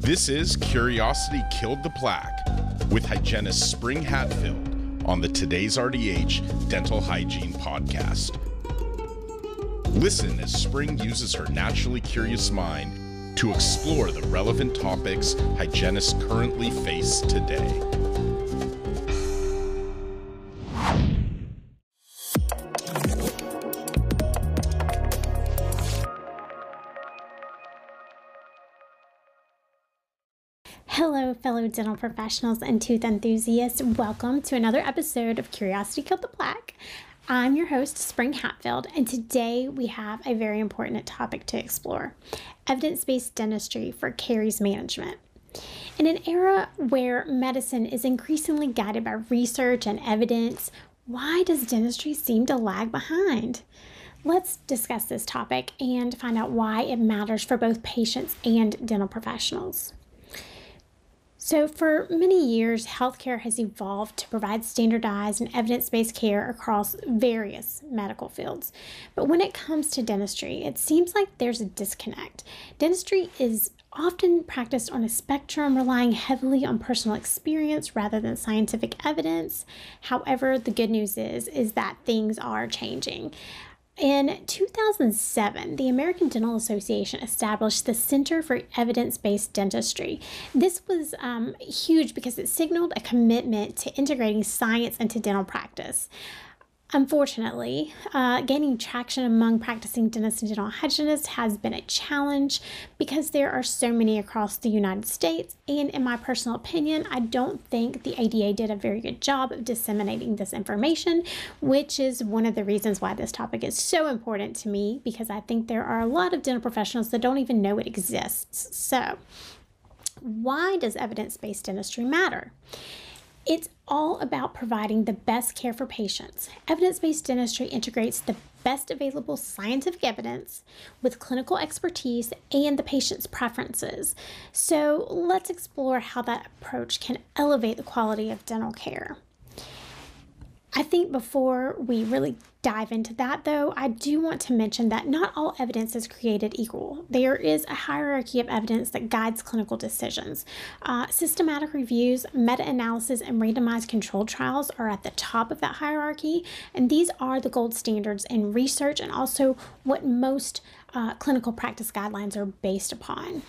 This is Curiosity Killed the Plaque with hygienist Spring Hatfield on the Today's RDH Dental Hygiene Podcast. Listen as Spring uses her naturally curious mind to explore the relevant topics hygienists currently face today. Hello, fellow dental professionals and tooth enthusiasts. Welcome to another episode of Curiosity Killed the Plaque. I'm your host, Spring Hatfield, and today we have a very important topic to explore evidence based dentistry for caries management. In an era where medicine is increasingly guided by research and evidence, why does dentistry seem to lag behind? Let's discuss this topic and find out why it matters for both patients and dental professionals. So, for many years, healthcare has evolved to provide standardized and evidence based care across various medical fields. But when it comes to dentistry, it seems like there's a disconnect. Dentistry is often practiced on a spectrum, relying heavily on personal experience rather than scientific evidence. However, the good news is is that things are changing. In 2007, the American Dental Association established the Center for Evidence Based Dentistry. This was um, huge because it signaled a commitment to integrating science into dental practice. Unfortunately, uh, gaining traction among practicing dentists and dental hygienists has been a challenge because there are so many across the United States. And in my personal opinion, I don't think the ADA did a very good job of disseminating this information, which is one of the reasons why this topic is so important to me because I think there are a lot of dental professionals that don't even know it exists. So, why does evidence based dentistry matter? It's all about providing the best care for patients. Evidence based dentistry integrates the best available scientific evidence with clinical expertise and the patient's preferences. So, let's explore how that approach can elevate the quality of dental care. I think before we really dive into that, though, I do want to mention that not all evidence is created equal. There is a hierarchy of evidence that guides clinical decisions. Uh, systematic reviews, meta analysis, and randomized controlled trials are at the top of that hierarchy, and these are the gold standards in research and also what most uh, clinical practice guidelines are based upon.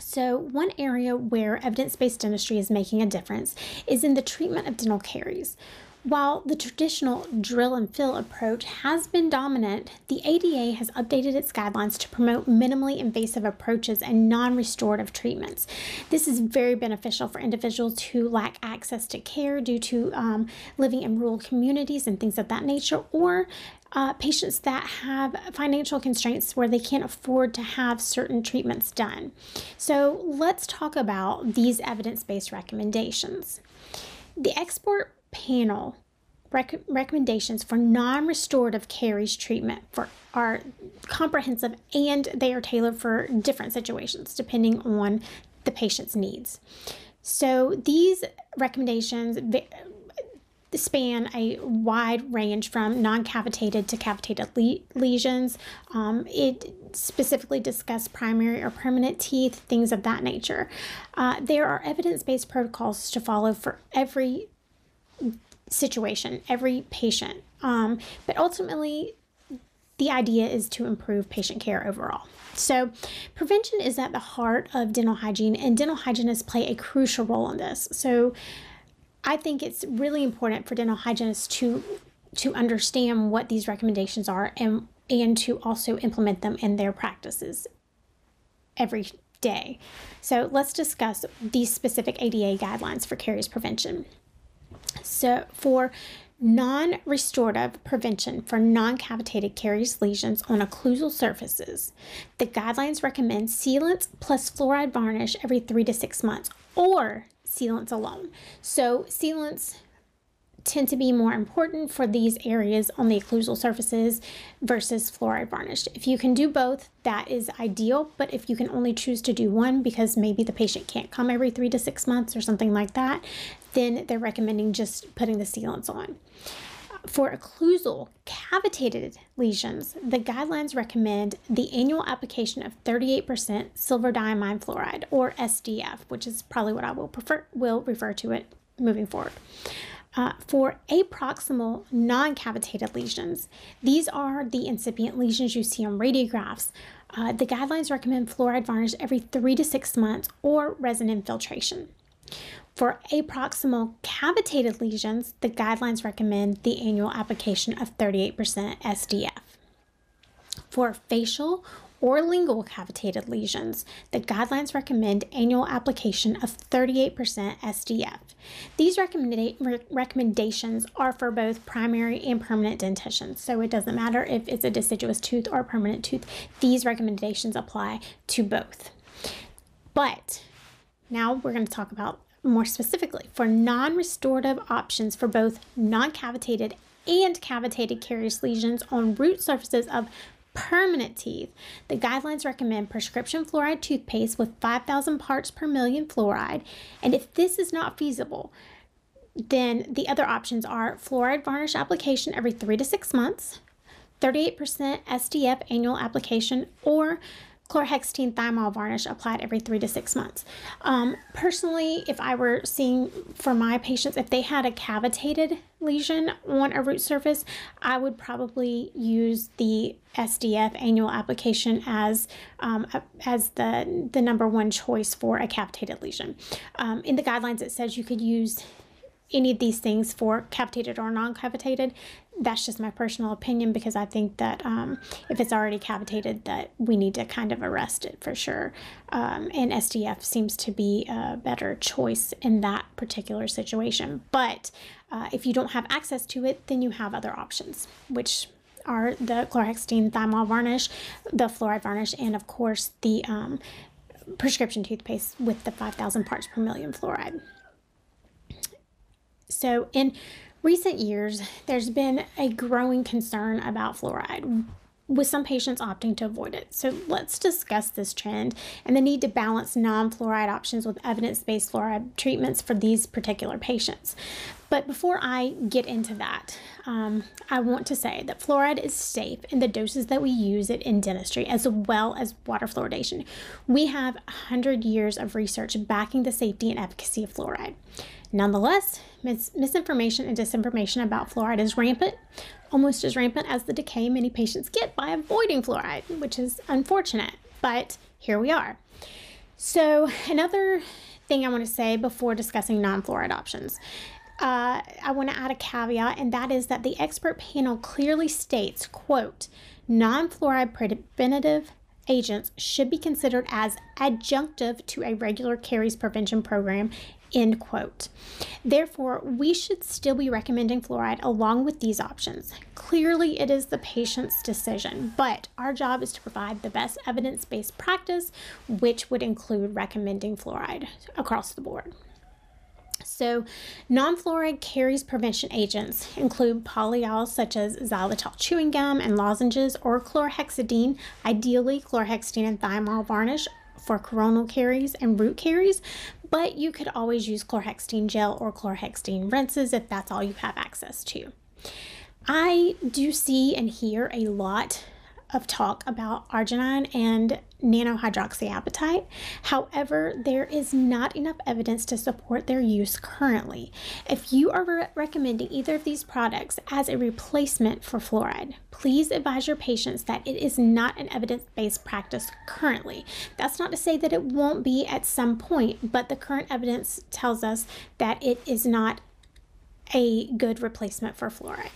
So, one area where evidence based dentistry is making a difference is in the treatment of dental caries. While the traditional drill and fill approach has been dominant, the ADA has updated its guidelines to promote minimally invasive approaches and non restorative treatments. This is very beneficial for individuals who lack access to care due to um, living in rural communities and things of that nature, or uh, patients that have financial constraints where they can't afford to have certain treatments done. So, let's talk about these evidence based recommendations. The expert panel rec- recommendations for non-restorative caries treatment for are comprehensive and they are tailored for different situations depending on the patient's needs. So these recommendations span a wide range from non-cavitated to cavitated le- lesions. Um, it specifically discuss primary or permanent teeth, things of that nature. Uh, there are evidence-based protocols to follow for every situation, every patient. Um, but ultimately, the idea is to improve patient care overall. So, prevention is at the heart of dental hygiene, and dental hygienists play a crucial role in this. So, I think it's really important for dental hygienists to to understand what these recommendations are and and to also implement them in their practices every day. So, let's discuss these specific ADA guidelines for caries prevention. So, for non restorative prevention for non cavitated caries lesions on occlusal surfaces, the guidelines recommend sealants plus fluoride varnish every three to six months or sealants alone. So, sealants tend to be more important for these areas on the occlusal surfaces versus fluoride varnish. If you can do both, that is ideal, but if you can only choose to do one because maybe the patient can't come every three to six months or something like that, then they're recommending just putting the sealants on. For occlusal cavitated lesions, the guidelines recommend the annual application of 38% silver diamine fluoride or SDF, which is probably what I will prefer will refer to it moving forward. Uh, for approximal non cavitated lesions, these are the incipient lesions you see on radiographs. Uh, the guidelines recommend fluoride varnish every three to six months or resin infiltration. For approximal cavitated lesions, the guidelines recommend the annual application of 38% SDF. For facial or lingual cavitated lesions, the guidelines recommend annual application of 38% SDF. These recommenda- recommendations are for both primary and permanent dentition, so it doesn't matter if it's a deciduous tooth or permanent tooth, these recommendations apply to both. But now we're going to talk about more specifically for non restorative options for both non cavitated and cavitated caries lesions on root surfaces of permanent teeth, the guidelines recommend prescription fluoride toothpaste with 5,000 parts per million fluoride. And if this is not feasible, then the other options are fluoride varnish application every three to six months, 38% SDF annual application, or chlorhexidine thymol varnish applied every three to six months. Um, personally, if I were seeing for my patients, if they had a cavitated lesion on a root surface, I would probably use the SDF annual application as um, as the the number one choice for a cavitated lesion. Um, in the guidelines, it says you could use any of these things for cavitated or non-cavitated that's just my personal opinion because I think that um, if it's already cavitated, that we need to kind of arrest it for sure. Um, and SDF seems to be a better choice in that particular situation. But uh, if you don't have access to it, then you have other options, which are the chlorhexidine thymol varnish, the fluoride varnish, and of course the um, prescription toothpaste with the 5,000 parts per million fluoride. So in recent years, there's been a growing concern about fluoride, with some patients opting to avoid it. So let's discuss this trend and the need to balance non fluoride options with evidence based fluoride treatments for these particular patients. But before I get into that, um, I want to say that fluoride is safe in the doses that we use it in dentistry as well as water fluoridation. We have 100 years of research backing the safety and efficacy of fluoride. Nonetheless, mis- misinformation and disinformation about fluoride is rampant, almost as rampant as the decay many patients get by avoiding fluoride, which is unfortunate, but here we are. So, another thing I want to say before discussing non fluoride options. Uh, I want to add a caveat, and that is that the expert panel clearly states, quote, non-fluoride preventative agents should be considered as adjunctive to a regular caries prevention program End quote. Therefore, we should still be recommending fluoride along with these options. Clearly, it is the patient's decision, but our job is to provide the best evidence based practice, which would include recommending fluoride across the board. So, non fluoride caries prevention agents include polyols such as xylitol chewing gum and lozenges, or chlorhexidine, ideally chlorhexidine and thymol varnish for coronal caries and root caries, but you could always use chlorhexidine gel or chlorhexidine rinses if that's all you have access to. I do see and hear a lot of talk about arginine and nanohydroxyapatite. However, there is not enough evidence to support their use currently. If you are re- recommending either of these products as a replacement for fluoride, please advise your patients that it is not an evidence based practice currently. That's not to say that it won't be at some point, but the current evidence tells us that it is not a good replacement for fluoride.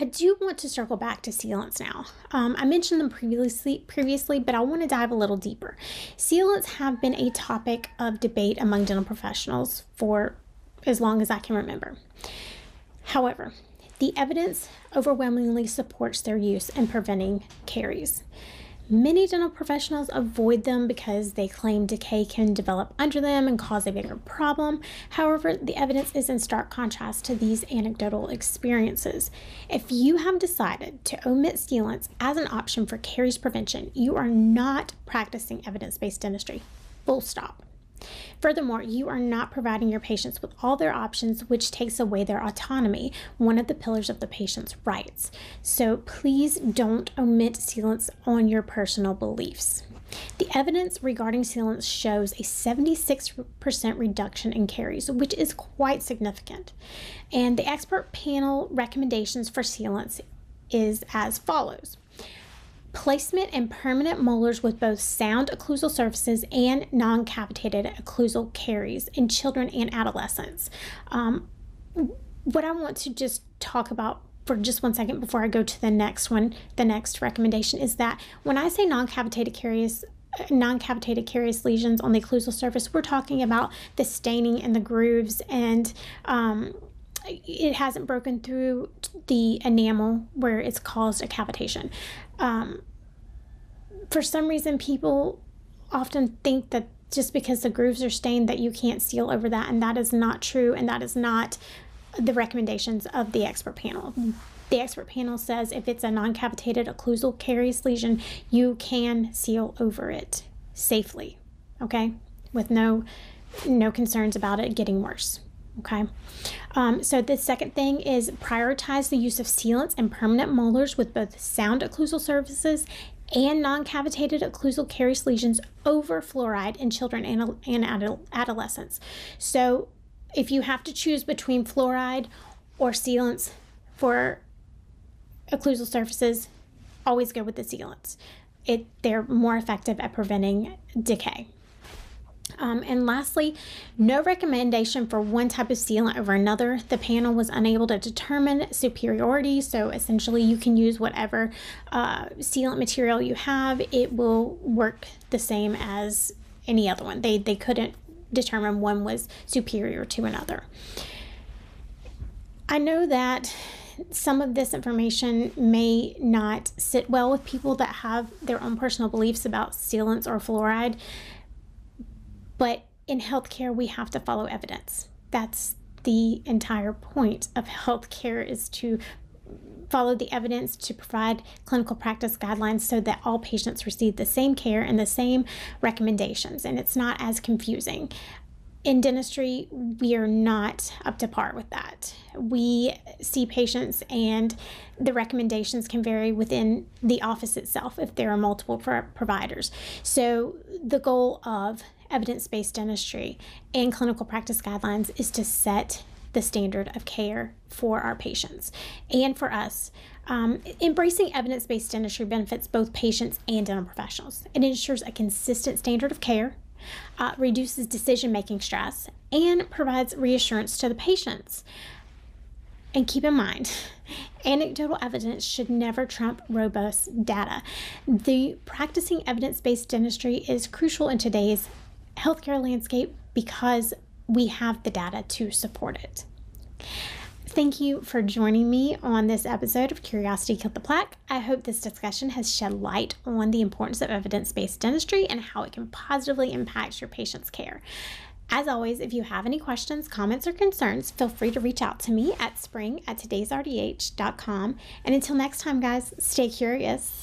I do want to circle back to sealants now. Um, I mentioned them previously, previously, but I want to dive a little deeper. Sealants have been a topic of debate among dental professionals for as long as I can remember. However, the evidence overwhelmingly supports their use in preventing caries. Many dental professionals avoid them because they claim decay can develop under them and cause a bigger problem. However, the evidence is in stark contrast to these anecdotal experiences. If you have decided to omit sealants as an option for caries prevention, you are not practicing evidence based dentistry. Full stop. Furthermore, you are not providing your patients with all their options, which takes away their autonomy, one of the pillars of the patient's rights. So please don't omit sealants on your personal beliefs. The evidence regarding sealants shows a 76% reduction in caries, which is quite significant. And the expert panel recommendations for sealants is as follows. Placement in permanent molars with both sound occlusal surfaces and non cavitated occlusal caries in children and adolescents. Um, what I want to just talk about for just one second before I go to the next one, the next recommendation is that when I say non cavitated caries, non-cavitated carious lesions on the occlusal surface, we're talking about the staining and the grooves and um, it hasn't broken through the enamel where it's caused a cavitation. Um, for some reason, people often think that just because the grooves are stained that you can't seal over that, and that is not true, and that is not the recommendations of the expert panel. The expert panel says if it's a non-cavitated occlusal carious lesion, you can seal over it safely, okay, with no no concerns about it getting worse. Okay. Um, so the second thing is prioritize the use of sealants and permanent molars with both sound occlusal surfaces and non-cavitated occlusal caries lesions over fluoride in children and, and adol- adolescents. So if you have to choose between fluoride or sealants for occlusal surfaces, always go with the sealants. It, they're more effective at preventing decay. Um, and lastly, no recommendation for one type of sealant over another. The panel was unable to determine superiority, so essentially you can use whatever uh, sealant material you have. It will work the same as any other one. They, they couldn't determine one was superior to another. I know that some of this information may not sit well with people that have their own personal beliefs about sealants or fluoride. But in healthcare, we have to follow evidence. That's the entire point of healthcare is to follow the evidence to provide clinical practice guidelines so that all patients receive the same care and the same recommendations and it's not as confusing in dentistry, we are not up to par with that. We see patients, and the recommendations can vary within the office itself if there are multiple pro- providers. So, the goal of evidence based dentistry and clinical practice guidelines is to set the standard of care for our patients and for us. Um, embracing evidence based dentistry benefits both patients and dental professionals. It ensures a consistent standard of care uh, reduces decision making stress, and provides reassurance to the patients. And keep in mind, anecdotal evidence should never trump robust data. The practicing evidence based dentistry is crucial in today's healthcare landscape because we have the data to support it. Thank you for joining me on this episode of Curiosity Killed the Plaque. I hope this discussion has shed light on the importance of evidence based dentistry and how it can positively impact your patient's care. As always, if you have any questions, comments, or concerns, feel free to reach out to me at spring at today'srdh.com. And until next time, guys, stay curious.